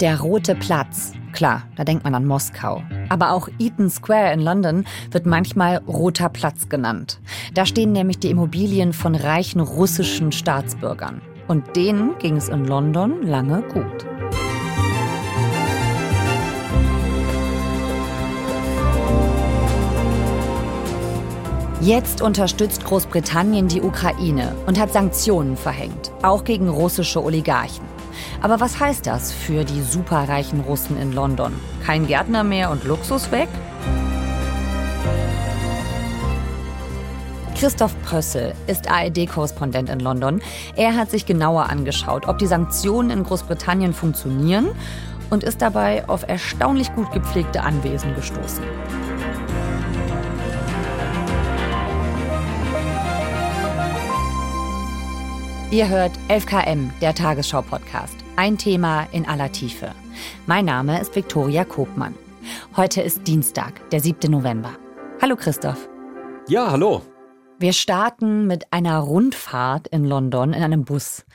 Der Rote Platz. Klar, da denkt man an Moskau. Aber auch Eaton Square in London wird manchmal Roter Platz genannt. Da stehen nämlich die Immobilien von reichen russischen Staatsbürgern. Und denen ging es in London lange gut. Jetzt unterstützt Großbritannien die Ukraine und hat Sanktionen verhängt, auch gegen russische Oligarchen. Aber was heißt das für die superreichen Russen in London? Kein Gärtner mehr und Luxus weg? Christoph Pössl ist ARD-Korrespondent in London. Er hat sich genauer angeschaut, ob die Sanktionen in Großbritannien funktionieren und ist dabei auf erstaunlich gut gepflegte Anwesen gestoßen. Ihr hört 11KM, der Tagesschau-Podcast. Ein Thema in aller Tiefe. Mein Name ist Viktoria Kobmann. Heute ist Dienstag, der 7. November. Hallo Christoph. Ja, hallo. Wir starten mit einer Rundfahrt in London in einem Bus.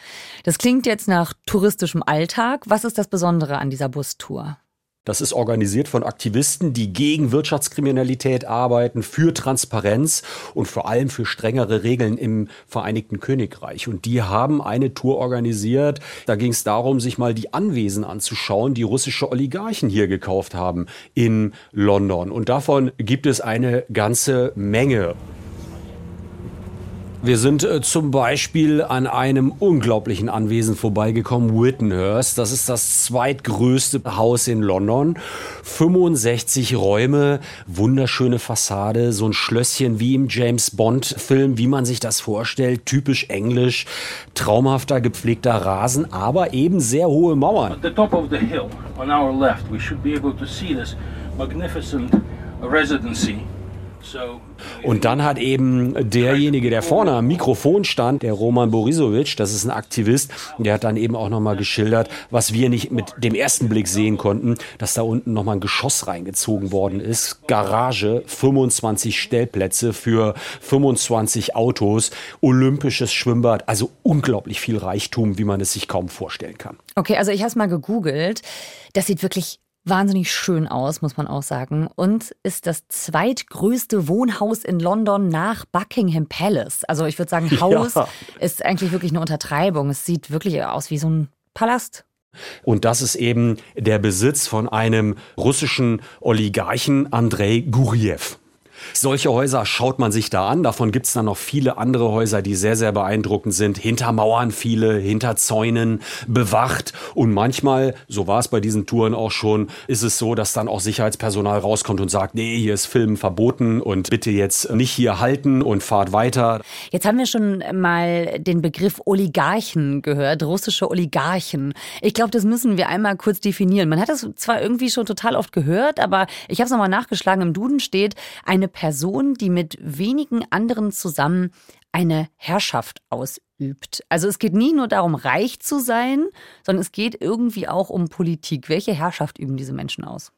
Das klingt jetzt nach touristischem Alltag. Was ist das Besondere an dieser Bustour? Das ist organisiert von Aktivisten, die gegen Wirtschaftskriminalität arbeiten, für Transparenz und vor allem für strengere Regeln im Vereinigten Königreich. Und die haben eine Tour organisiert. Da ging es darum, sich mal die Anwesen anzuschauen, die russische Oligarchen hier gekauft haben in London. Und davon gibt es eine ganze Menge. Wir sind äh, zum Beispiel an einem unglaublichen Anwesen vorbeigekommen, Whittenhurst. Das ist das zweitgrößte Haus in London. 65 Räume, wunderschöne Fassade, so ein Schlösschen wie im James Bond-Film, wie man sich das vorstellt. Typisch englisch, traumhafter gepflegter Rasen, aber eben sehr hohe Mauern. At the top of the hill on our left, we should be able to see this magnificent residency. Und dann hat eben derjenige, der vorne am Mikrofon stand, der Roman Borisovic, das ist ein Aktivist, der hat dann eben auch nochmal geschildert, was wir nicht mit dem ersten Blick sehen konnten, dass da unten nochmal ein Geschoss reingezogen worden ist. Garage, 25 Stellplätze für 25 Autos, olympisches Schwimmbad, also unglaublich viel Reichtum, wie man es sich kaum vorstellen kann. Okay, also ich habe es mal gegoogelt. Das sieht wirklich wahnsinnig schön aus, muss man auch sagen. Und ist das zweitgrößte Wohnhaus in London nach Buckingham Palace. Also ich würde sagen, Haus ja. ist eigentlich wirklich eine Untertreibung. Es sieht wirklich aus wie so ein Palast. Und das ist eben der Besitz von einem russischen Oligarchen Andrei Guriev. Solche Häuser schaut man sich da an. Davon gibt es dann noch viele andere Häuser, die sehr, sehr beeindruckend sind. Hinter Mauern viele, hinter Zäunen, bewacht. Und manchmal, so war es bei diesen Touren auch schon, ist es so, dass dann auch Sicherheitspersonal rauskommt und sagt, nee, hier ist Filmen verboten und bitte jetzt nicht hier halten und fahrt weiter. Jetzt haben wir schon mal den Begriff Oligarchen gehört, russische Oligarchen. Ich glaube, das müssen wir einmal kurz definieren. Man hat das zwar irgendwie schon total oft gehört, aber ich habe es nochmal nachgeschlagen. Im Duden steht eine Person, die mit wenigen anderen zusammen eine Herrschaft ausübt. Also es geht nie nur darum, reich zu sein, sondern es geht irgendwie auch um Politik. Welche Herrschaft üben diese Menschen aus?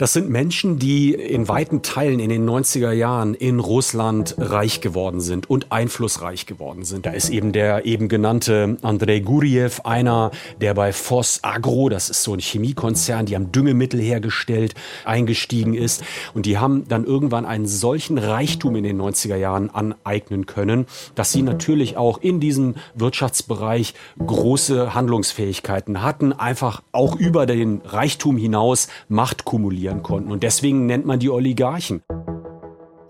Das sind Menschen, die in weiten Teilen in den 90er Jahren in Russland reich geworden sind und einflussreich geworden sind. Da ist eben der eben genannte Andrei Guriev, einer, der bei Voss Agro, das ist so ein Chemiekonzern, die haben Düngemittel hergestellt, eingestiegen ist. Und die haben dann irgendwann einen solchen Reichtum in den 90er Jahren aneignen können, dass sie natürlich auch in diesem Wirtschaftsbereich große Handlungsfähigkeiten hatten, einfach auch über den Reichtum hinaus Macht kumulieren kontrollieren konnten. Und deswegen nennt man die Oligarchen.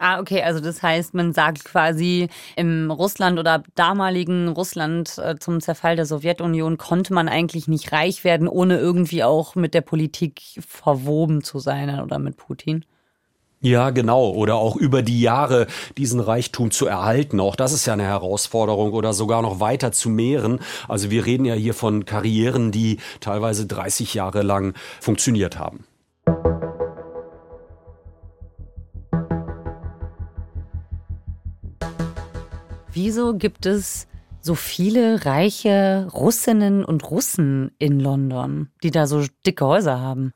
Ah, okay, also das heißt, man sagt quasi, im Russland oder damaligen Russland äh, zum Zerfall der Sowjetunion konnte man eigentlich nicht reich werden, ohne irgendwie auch mit der Politik verwoben zu sein oder mit Putin. Ja, genau. Oder auch über die Jahre diesen Reichtum zu erhalten. Auch das ist ja eine Herausforderung oder sogar noch weiter zu mehren. Also wir reden ja hier von Karrieren, die teilweise 30 Jahre lang funktioniert haben. Wieso gibt es so viele reiche Russinnen und Russen in London, die da so dicke Häuser haben?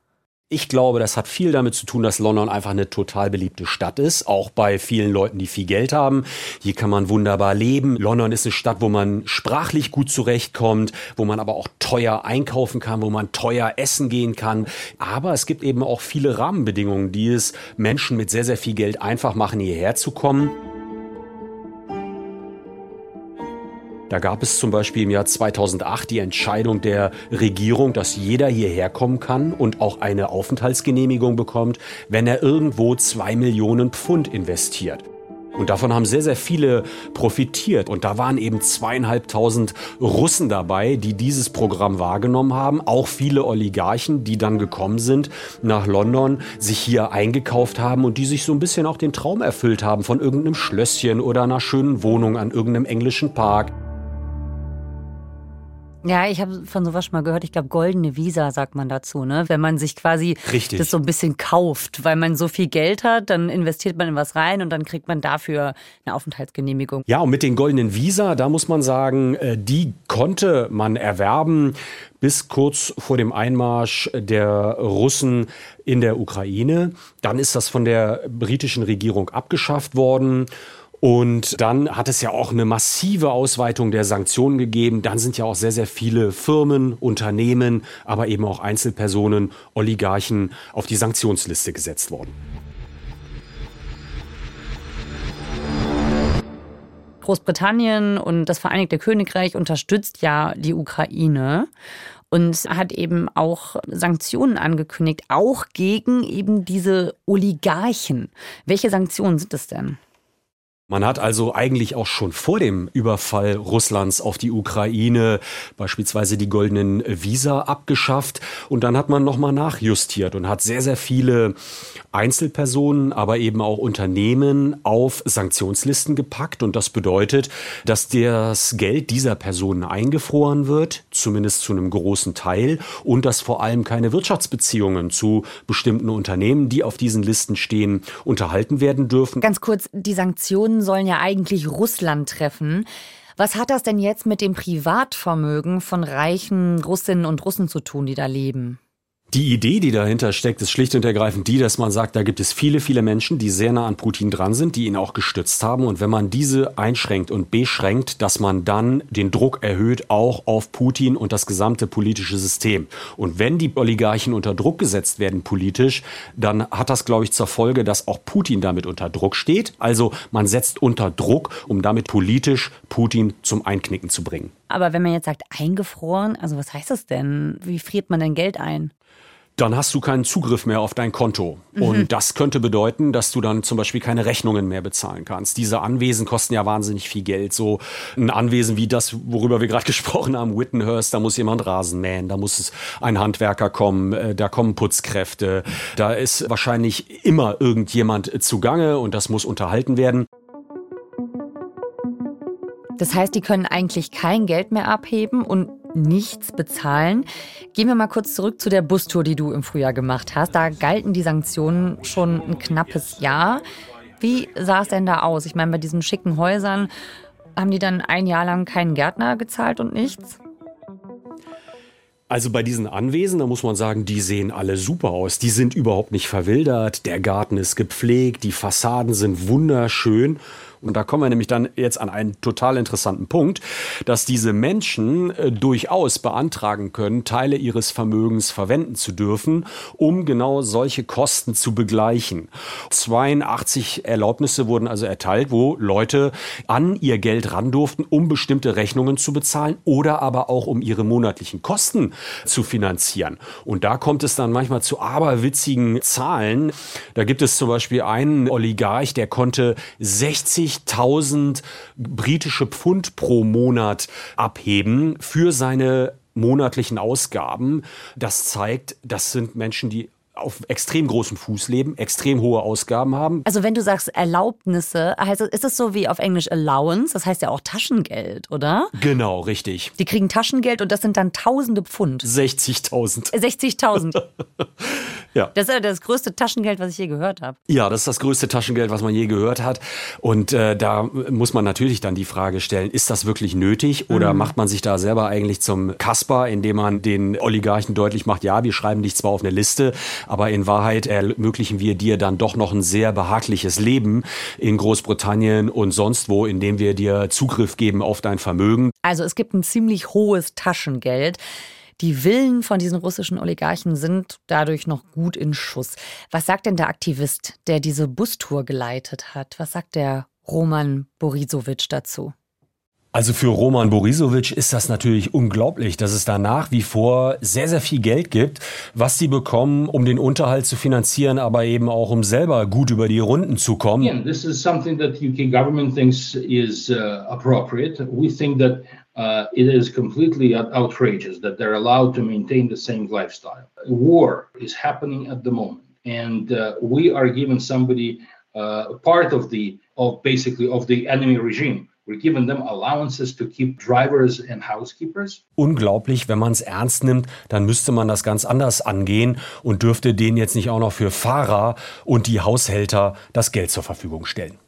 Ich glaube, das hat viel damit zu tun, dass London einfach eine total beliebte Stadt ist, auch bei vielen Leuten, die viel Geld haben. Hier kann man wunderbar leben. London ist eine Stadt, wo man sprachlich gut zurechtkommt, wo man aber auch teuer einkaufen kann, wo man teuer essen gehen kann. Aber es gibt eben auch viele Rahmenbedingungen, die es Menschen mit sehr, sehr viel Geld einfach machen, hierher zu kommen. Da gab es zum Beispiel im Jahr 2008 die Entscheidung der Regierung, dass jeder hierher kommen kann und auch eine Aufenthaltsgenehmigung bekommt, wenn er irgendwo zwei Millionen Pfund investiert. Und davon haben sehr, sehr viele profitiert. Und da waren eben zweieinhalbtausend Russen dabei, die dieses Programm wahrgenommen haben. Auch viele Oligarchen, die dann gekommen sind nach London, sich hier eingekauft haben und die sich so ein bisschen auch den Traum erfüllt haben von irgendeinem Schlösschen oder einer schönen Wohnung an irgendeinem englischen Park. Ja, ich habe von sowas schon mal gehört. Ich glaube, goldene Visa sagt man dazu, ne? Wenn man sich quasi Richtig. das so ein bisschen kauft, weil man so viel Geld hat, dann investiert man in was rein und dann kriegt man dafür eine Aufenthaltsgenehmigung. Ja, und mit den goldenen Visa, da muss man sagen, äh, die konnte man erwerben bis kurz vor dem Einmarsch der Russen in der Ukraine. Dann ist das von der britischen Regierung abgeschafft worden. Und dann hat es ja auch eine massive Ausweitung der Sanktionen gegeben. Dann sind ja auch sehr, sehr viele Firmen, Unternehmen, aber eben auch Einzelpersonen, Oligarchen auf die Sanktionsliste gesetzt worden. Großbritannien und das Vereinigte Königreich unterstützt ja die Ukraine und hat eben auch Sanktionen angekündigt, auch gegen eben diese Oligarchen. Welche Sanktionen sind es denn? Man hat also eigentlich auch schon vor dem Überfall Russlands auf die Ukraine beispielsweise die goldenen Visa abgeschafft und dann hat man nochmal nachjustiert und hat sehr, sehr viele Einzelpersonen, aber eben auch Unternehmen auf Sanktionslisten gepackt und das bedeutet, dass das Geld dieser Personen eingefroren wird, zumindest zu einem großen Teil und dass vor allem keine Wirtschaftsbeziehungen zu bestimmten Unternehmen, die auf diesen Listen stehen, unterhalten werden dürfen. Ganz kurz, die Sanktionen Sanktionen sollen ja eigentlich Russland treffen. Was hat das denn jetzt mit dem Privatvermögen von reichen Russinnen und Russen zu tun, die da leben? Die Idee, die dahinter steckt, ist schlicht und ergreifend die, dass man sagt, da gibt es viele, viele Menschen, die sehr nah an Putin dran sind, die ihn auch gestützt haben. Und wenn man diese einschränkt und beschränkt, dass man dann den Druck erhöht, auch auf Putin und das gesamte politische System. Und wenn die Oligarchen unter Druck gesetzt werden politisch, dann hat das, glaube ich, zur Folge, dass auch Putin damit unter Druck steht. Also man setzt unter Druck, um damit politisch Putin zum Einknicken zu bringen. Aber wenn man jetzt sagt, eingefroren, also was heißt das denn? Wie friert man denn Geld ein? Dann hast du keinen Zugriff mehr auf dein Konto. Mhm. Und das könnte bedeuten, dass du dann zum Beispiel keine Rechnungen mehr bezahlen kannst. Diese Anwesen kosten ja wahnsinnig viel Geld. So ein Anwesen wie das, worüber wir gerade gesprochen haben, Wittenhurst, da muss jemand Rasen mähen, da muss ein Handwerker kommen, äh, da kommen Putzkräfte, da ist wahrscheinlich immer irgendjemand zugange und das muss unterhalten werden. Das heißt, die können eigentlich kein Geld mehr abheben und nichts bezahlen. Gehen wir mal kurz zurück zu der Bustour, die du im Frühjahr gemacht hast. Da galten die Sanktionen schon ein knappes Jahr. Wie sah es denn da aus? Ich meine, bei diesen schicken Häusern haben die dann ein Jahr lang keinen Gärtner gezahlt und nichts? Also bei diesen Anwesen, da muss man sagen, die sehen alle super aus. Die sind überhaupt nicht verwildert. Der Garten ist gepflegt, die Fassaden sind wunderschön. Und da kommen wir nämlich dann jetzt an einen total interessanten Punkt, dass diese Menschen äh, durchaus beantragen können, Teile ihres Vermögens verwenden zu dürfen, um genau solche Kosten zu begleichen. 82 Erlaubnisse wurden also erteilt, wo Leute an ihr Geld ran durften, um bestimmte Rechnungen zu bezahlen oder aber auch um ihre monatlichen Kosten zu finanzieren. Und da kommt es dann manchmal zu aberwitzigen Zahlen. Da gibt es zum Beispiel einen Oligarch, der konnte 60 50.000 britische Pfund pro Monat abheben für seine monatlichen Ausgaben. Das zeigt, das sind Menschen, die auf extrem großem Fuß leben, extrem hohe Ausgaben haben. Also wenn du sagst Erlaubnisse, heißt ist es so wie auf Englisch Allowance? Das heißt ja auch Taschengeld, oder? Genau, richtig. Die kriegen Taschengeld und das sind dann tausende Pfund. 60.000. 60.000. ja. Das ist ja das größte Taschengeld, was ich je gehört habe. Ja, das ist das größte Taschengeld, was man je gehört hat. Und äh, da muss man natürlich dann die Frage stellen, ist das wirklich nötig oder mhm. macht man sich da selber eigentlich zum Kasper, indem man den Oligarchen deutlich macht, ja, wir schreiben dich zwar auf eine Liste, aber in Wahrheit ermöglichen wir dir dann doch noch ein sehr behagliches Leben in Großbritannien und sonst wo, indem wir dir Zugriff geben auf dein Vermögen. Also es gibt ein ziemlich hohes Taschengeld. Die Villen von diesen russischen Oligarchen sind dadurch noch gut in Schuss. Was sagt denn der Aktivist, der diese Bustour geleitet hat? Was sagt der Roman Borisowitsch dazu? Also für Roman Borisowitsch ist das natürlich unglaublich, dass es da nach wie vor sehr, sehr viel Geld gibt, was sie bekommen, um den Unterhalt zu finanzieren, aber eben auch um selber gut über die Runden zu kommen. Again, this is something that UK government thinks is uh, appropriate. We think that uh, it is completely outrageous that they're allowed to maintain the same lifestyle. War is happening at the moment, and uh, we are giving somebody uh, part of the of basically of the enemy regime. We're giving them allowances to keep drivers and housekeepers. Unglaublich, wenn man es ernst nimmt, dann müsste man das ganz anders angehen und dürfte denen jetzt nicht auch noch für Fahrer und die Haushälter das Geld zur Verfügung stellen.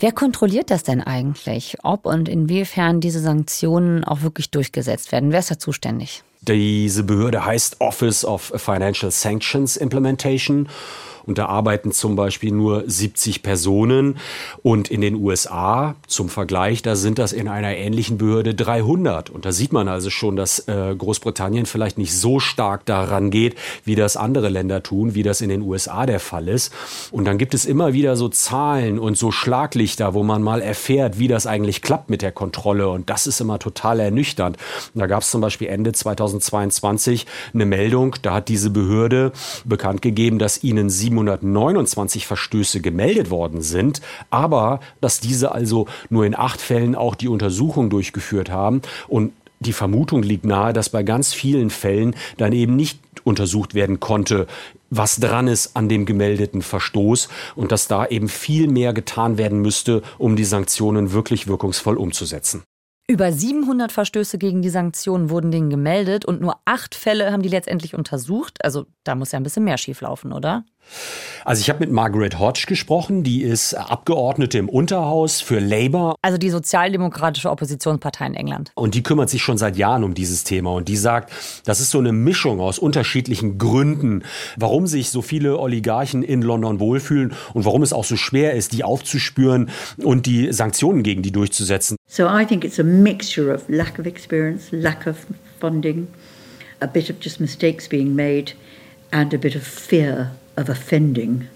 Wer kontrolliert das denn eigentlich? Ob und inwiefern diese Sanktionen auch wirklich durchgesetzt werden? Wer ist da zuständig? Diese Behörde heißt Office of Financial Sanctions Implementation und da arbeiten zum Beispiel nur 70 Personen. Und in den USA, zum Vergleich, da sind das in einer ähnlichen Behörde 300. Und da sieht man also schon, dass äh, Großbritannien vielleicht nicht so stark daran geht, wie das andere Länder tun, wie das in den USA der Fall ist. Und dann gibt es immer wieder so Zahlen und so Schlaglichter, wo man mal erfährt, wie das eigentlich klappt mit der Kontrolle. Und das ist immer total ernüchternd. Da gab es zum Beispiel Ende 2022 eine Meldung, da hat diese Behörde bekannt gegeben, dass ihnen 729 Verstöße gemeldet worden sind, aber dass diese also nur in acht Fällen auch die Untersuchung durchgeführt haben und die Vermutung liegt nahe, dass bei ganz vielen Fällen dann eben nicht untersucht werden konnte, was dran ist an dem gemeldeten Verstoß und dass da eben viel mehr getan werden müsste, um die Sanktionen wirklich wirkungsvoll umzusetzen. Über 700 Verstöße gegen die Sanktionen wurden denen gemeldet und nur acht Fälle haben die letztendlich untersucht. Also da muss ja ein bisschen mehr schieflaufen, oder? Also ich habe mit Margaret Hodge gesprochen, die ist Abgeordnete im Unterhaus für Labour. Also die sozialdemokratische Oppositionspartei in England. Und die kümmert sich schon seit Jahren um dieses Thema und die sagt, das ist so eine Mischung aus unterschiedlichen Gründen, warum sich so viele Oligarchen in London wohlfühlen und warum es auch so schwer ist, die aufzuspüren und die Sanktionen gegen die durchzusetzen. So I think it's a mixture of lack of experience, lack of funding, a bit of just mistakes being made and a bit of fear of offending.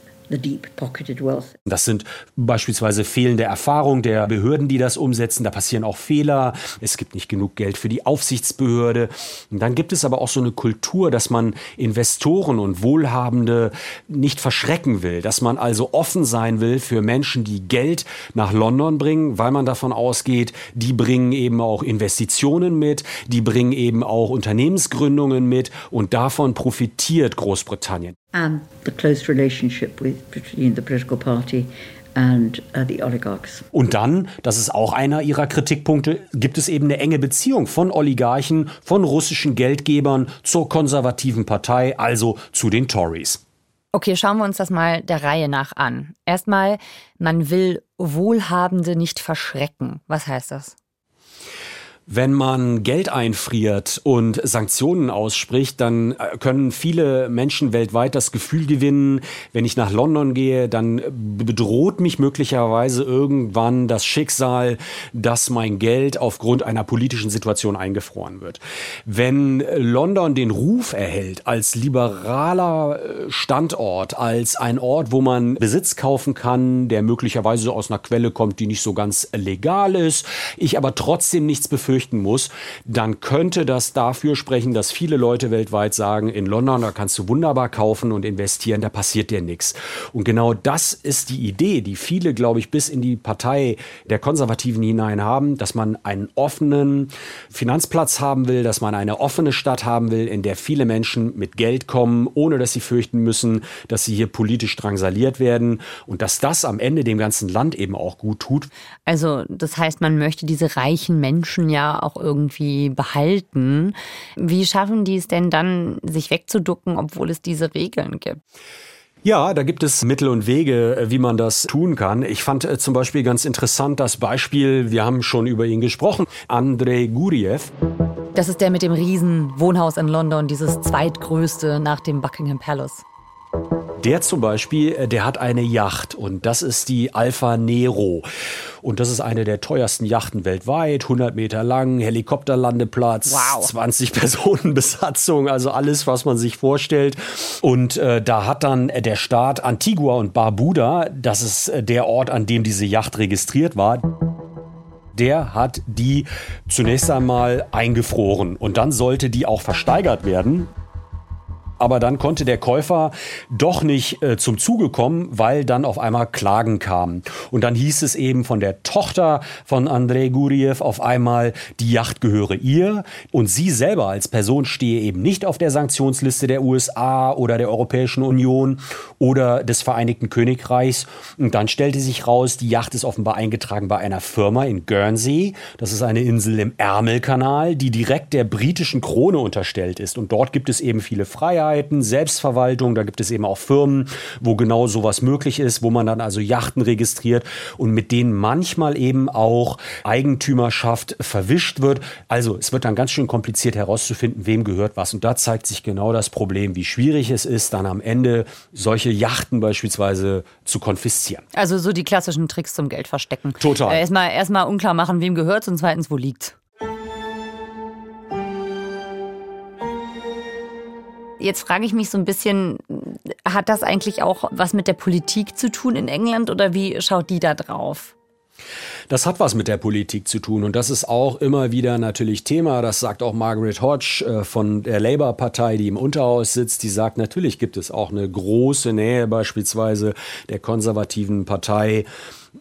Das sind beispielsweise fehlende Erfahrung der Behörden, die das umsetzen. Da passieren auch Fehler. Es gibt nicht genug Geld für die Aufsichtsbehörde. Und dann gibt es aber auch so eine Kultur, dass man Investoren und Wohlhabende nicht verschrecken will, dass man also offen sein will für Menschen, die Geld nach London bringen, weil man davon ausgeht, die bringen eben auch Investitionen mit, die bringen eben auch Unternehmensgründungen mit und davon profitiert Großbritannien. And the close relationship with between the political party and uh, the oligarchs. Und dann, das ist auch einer ihrer Kritikpunkte, gibt es eben eine enge Beziehung von Oligarchen, von russischen Geldgebern zur konservativen Partei, also zu den Tories. Okay, schauen wir uns das mal der Reihe nach an. Erstmal, man will Wohlhabende nicht verschrecken. Was heißt das? Wenn man Geld einfriert und Sanktionen ausspricht, dann äh, können viele Menschen weltweit das Gefühl gewinnen, wenn ich nach London gehe, dann bedroht mich möglicherweise irgendwann das Schicksal, dass mein Geld aufgrund einer politischen Situation eingefroren wird. Wenn London den Ruf erhält als liberaler äh, Standort, als ein Ort, wo man Besitz kaufen kann, der möglicherweise aus einer Quelle kommt, die nicht so ganz legal ist, ich aber trotzdem nichts befürchte, befürchten muss, dann könnte das dafür sprechen, dass viele Leute weltweit sagen, in London, da kannst du wunderbar kaufen und investieren, da passiert dir nichts. Und genau das ist die Idee, die viele, glaube ich, bis in die Partei der Konservativen hinein haben, dass man einen offenen Finanzplatz haben will, dass man eine offene Stadt haben will, in der viele Menschen mit Geld kommen, ohne dass sie fürchten müssen, dass sie hier politisch drangsaliert werden und dass das am Ende dem ganzen Land eben auch gut tut. Also das heißt, man möchte diese reichen Menschen ja auch irgendwie behalten. Wie schaffen die es denn dann, sich wegzuducken, obwohl es diese Regeln gibt? Ja, da gibt es Mittel und Wege, äh, wie man das tun kann. Ich fand äh, zum Beispiel ganz interessant das Beispiel, wir haben schon über ihn gesprochen, Andrei Guriev. Das ist der mit dem riesen Wohnhaus in London, dieses zweitgrößte nach dem Buckingham Palace. Der zum Beispiel, äh, der hat eine Yacht und das ist die Alfa Nero. Und das ist eine der teuersten Yachten weltweit, 100 Meter lang, Helikopterlandeplatz, wow. 20 Personen Besatzung, also alles, was man sich vorstellt. Und äh, da hat dann der Staat Antigua und Barbuda, das ist äh, der Ort, an dem diese Yacht registriert war, der hat die zunächst einmal eingefroren und dann sollte die auch versteigert werden aber dann konnte der Käufer doch nicht äh, zum Zuge kommen, weil dann auf einmal Klagen kamen. Und dann hieß es eben von der Tochter von Andrei Guriev auf einmal, die Yacht gehöre ihr und sie selber als Person stehe eben nicht auf der Sanktionsliste der USA oder der Europäischen Union oder des Vereinigten Königreichs. Und dann stellte sich raus, die Yacht ist offenbar eingetragen bei einer Firma in Guernsey. Das ist eine Insel im Ärmelkanal, die direkt der britischen Krone unterstellt ist. Und dort gibt es eben viele Freiheiten. Selbstverwaltung. Da gibt es eben auch Firmen, wo genau sowas möglich ist, wo man dann also Yachten registriert und mit denen manchmal eben auch Eigentümerschaft verwischt wird. Also es wird dann ganz schön kompliziert herauszufinden, wem gehört was. Und da zeigt sich genau das Problem, wie schwierig es ist, dann am Ende solche Yachten beispielsweise zu konfiszieren. Also so die klassischen Tricks zum Geld verstecken. Total. Äh, erstmal, erstmal unklar machen, wem gehört und zweitens, wo liegt Jetzt frage ich mich so ein bisschen, hat das eigentlich auch was mit der Politik zu tun in England oder wie schaut die da drauf? Das hat was mit der Politik zu tun und das ist auch immer wieder natürlich Thema. Das sagt auch Margaret Hodge äh, von der Labour-Partei, die im Unterhaus sitzt. Die sagt, natürlich gibt es auch eine große Nähe beispielsweise der konservativen Partei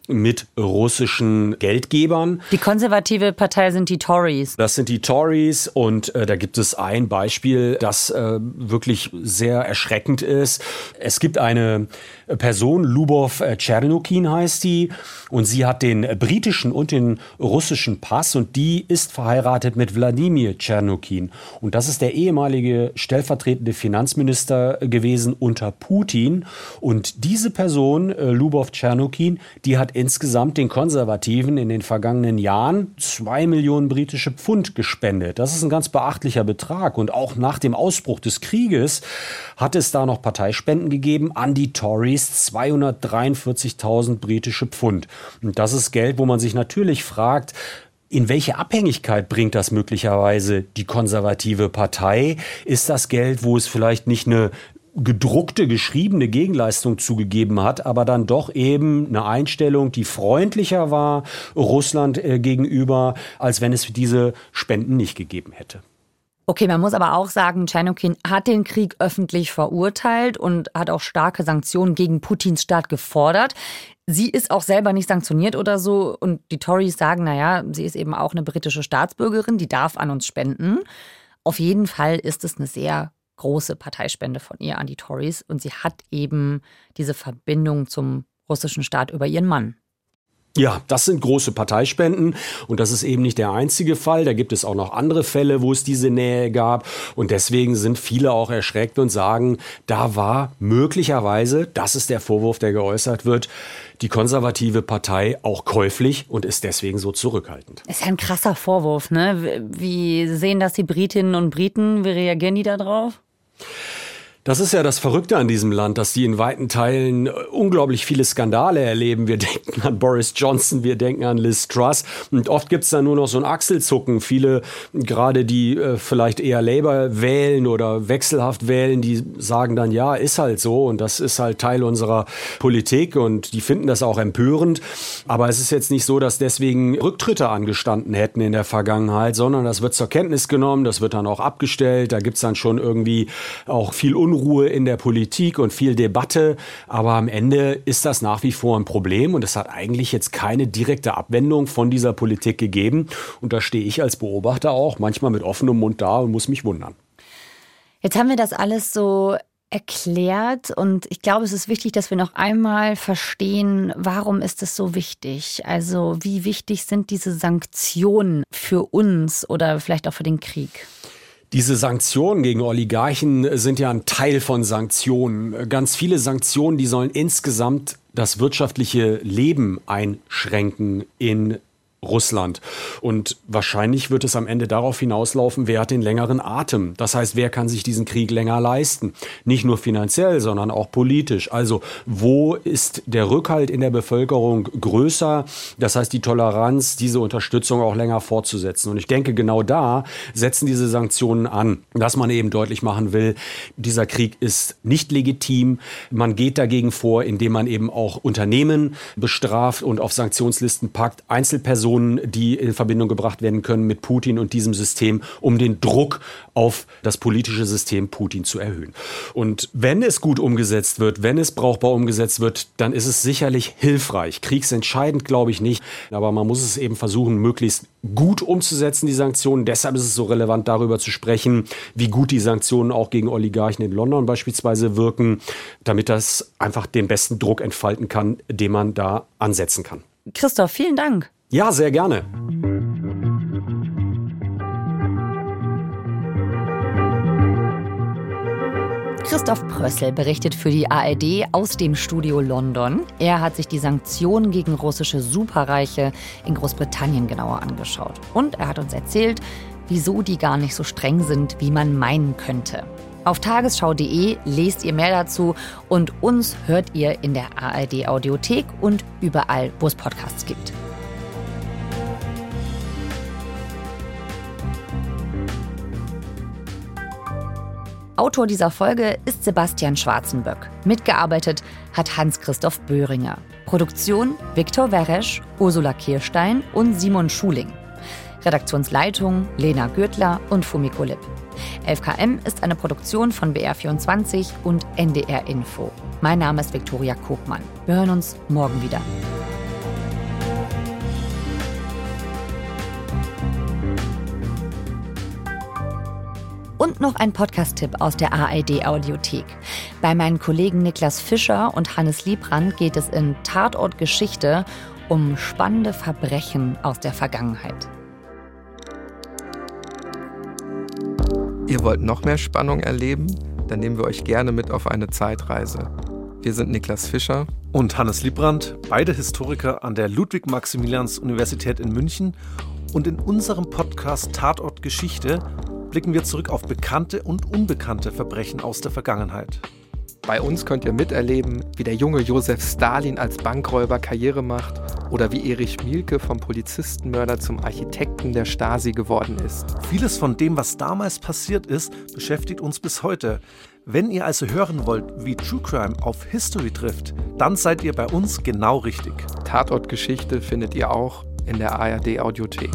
mit russischen Geldgebern. Die konservative Partei sind die Tories. Das sind die Tories und äh, da gibt es ein Beispiel, das äh, wirklich sehr erschreckend ist. Es gibt eine Person, Lubov Tschernukin heißt die, und sie hat den britischen und den russischen Pass und die ist verheiratet mit Wladimir Tschernukin. Und das ist der ehemalige stellvertretende Finanzminister gewesen unter Putin. Und diese Person, äh, Lubov Tschernukin, die hat insgesamt den Konservativen in den vergangenen Jahren zwei Millionen britische Pfund gespendet. Das ist ein ganz beachtlicher Betrag. Und auch nach dem Ausbruch des Krieges hat es da noch Parteispenden gegeben an die Tories, 243.000 britische Pfund. Und das ist Geld, wo man sich natürlich fragt, in welche Abhängigkeit bringt das möglicherweise die konservative Partei? Ist das Geld, wo es vielleicht nicht eine gedruckte, geschriebene Gegenleistung zugegeben hat, aber dann doch eben eine Einstellung, die freundlicher war Russland äh, gegenüber, als wenn es diese Spenden nicht gegeben hätte. Okay, man muss aber auch sagen, Tschernokin hat den Krieg öffentlich verurteilt und hat auch starke Sanktionen gegen Putins Staat gefordert. Sie ist auch selber nicht sanktioniert oder so. Und die Tories sagen, naja, sie ist eben auch eine britische Staatsbürgerin, die darf an uns spenden. Auf jeden Fall ist es eine sehr große Parteispende von ihr an die Tories. Und sie hat eben diese Verbindung zum russischen Staat über ihren Mann. Ja, das sind große Parteispenden und das ist eben nicht der einzige Fall. Da gibt es auch noch andere Fälle, wo es diese Nähe gab und deswegen sind viele auch erschreckt und sagen, da war möglicherweise, das ist der Vorwurf, der geäußert wird, die konservative Partei auch käuflich und ist deswegen so zurückhaltend. Ist ja ein krasser Vorwurf, ne? Wie sehen das die Britinnen und Briten? Wie reagieren die da drauf? Das ist ja das Verrückte an diesem Land, dass die in weiten Teilen äh, unglaublich viele Skandale erleben. Wir denken an Boris Johnson, wir denken an Liz Truss und oft gibt's da nur noch so ein Achselzucken. Viele, gerade die äh, vielleicht eher Labour wählen oder wechselhaft wählen, die sagen dann, ja, ist halt so und das ist halt Teil unserer Politik und die finden das auch empörend. Aber es ist jetzt nicht so, dass deswegen Rücktritte angestanden hätten in der Vergangenheit, sondern das wird zur Kenntnis genommen, das wird dann auch abgestellt. Da gibt's dann schon irgendwie auch viel Un Unruhe in der Politik und viel Debatte. Aber am Ende ist das nach wie vor ein Problem und es hat eigentlich jetzt keine direkte Abwendung von dieser Politik gegeben. Und da stehe ich als Beobachter auch manchmal mit offenem Mund da und muss mich wundern. Jetzt haben wir das alles so erklärt und ich glaube, es ist wichtig, dass wir noch einmal verstehen, warum ist es so wichtig? Also wie wichtig sind diese Sanktionen für uns oder vielleicht auch für den Krieg? Diese Sanktionen gegen Oligarchen sind ja ein Teil von Sanktionen. Ganz viele Sanktionen, die sollen insgesamt das wirtschaftliche Leben einschränken in Russland. Und wahrscheinlich wird es am Ende darauf hinauslaufen, wer hat den längeren Atem. Das heißt, wer kann sich diesen Krieg länger leisten? Nicht nur finanziell, sondern auch politisch. Also wo ist der Rückhalt in der Bevölkerung größer? Das heißt, die Toleranz, diese Unterstützung auch länger fortzusetzen. Und ich denke, genau da setzen diese Sanktionen an, dass man eben deutlich machen will, dieser Krieg ist nicht legitim. Man geht dagegen vor, indem man eben auch Unternehmen bestraft und auf Sanktionslisten packt, Einzelpersonen Personen, die in Verbindung gebracht werden können mit Putin und diesem System, um den Druck auf das politische System Putin zu erhöhen. Und wenn es gut umgesetzt wird, wenn es brauchbar umgesetzt wird, dann ist es sicherlich hilfreich. Kriegsentscheidend glaube ich nicht, aber man muss es eben versuchen, möglichst gut umzusetzen, die Sanktionen. Deshalb ist es so relevant, darüber zu sprechen, wie gut die Sanktionen auch gegen Oligarchen in London beispielsweise wirken, damit das einfach den besten Druck entfalten kann, den man da ansetzen kann. Christoph, vielen Dank. Ja, sehr gerne. Christoph Prössel berichtet für die ARD aus dem Studio London. Er hat sich die Sanktionen gegen russische Superreiche in Großbritannien genauer angeschaut. Und er hat uns erzählt, wieso die gar nicht so streng sind, wie man meinen könnte. Auf tagesschau.de lest ihr mehr dazu und uns hört ihr in der ARD Audiothek und überall, wo es Podcasts gibt. Autor dieser Folge ist Sebastian Schwarzenböck. Mitgearbeitet hat Hans-Christoph Böhringer. Produktion Viktor Weresch, Ursula Kirstein und Simon Schuling. Redaktionsleitung Lena Gürtler und Fumiko Lipp. 11KM ist eine Produktion von BR24 und NDR Info. Mein Name ist Viktoria Kogmann. Wir hören uns morgen wieder. Und noch ein Podcast-Tipp aus der ARD-Audiothek. Bei meinen Kollegen Niklas Fischer und Hannes Liebrand geht es in Tatort Geschichte um spannende Verbrechen aus der Vergangenheit. Ihr wollt noch mehr Spannung erleben? Dann nehmen wir euch gerne mit auf eine Zeitreise. Wir sind Niklas Fischer und Hannes Liebrand, beide Historiker an der Ludwig-Maximilians-Universität in München. Und in unserem Podcast Tatort Geschichte blicken wir zurück auf bekannte und unbekannte Verbrechen aus der Vergangenheit. Bei uns könnt ihr miterleben, wie der junge Josef Stalin als Bankräuber Karriere macht oder wie Erich Mielke vom Polizistenmörder zum Architekten der Stasi geworden ist. Vieles von dem, was damals passiert ist, beschäftigt uns bis heute. Wenn ihr also hören wollt, wie True Crime auf History trifft, dann seid ihr bei uns genau richtig. Tatortgeschichte findet ihr auch in der ARD Audiothek.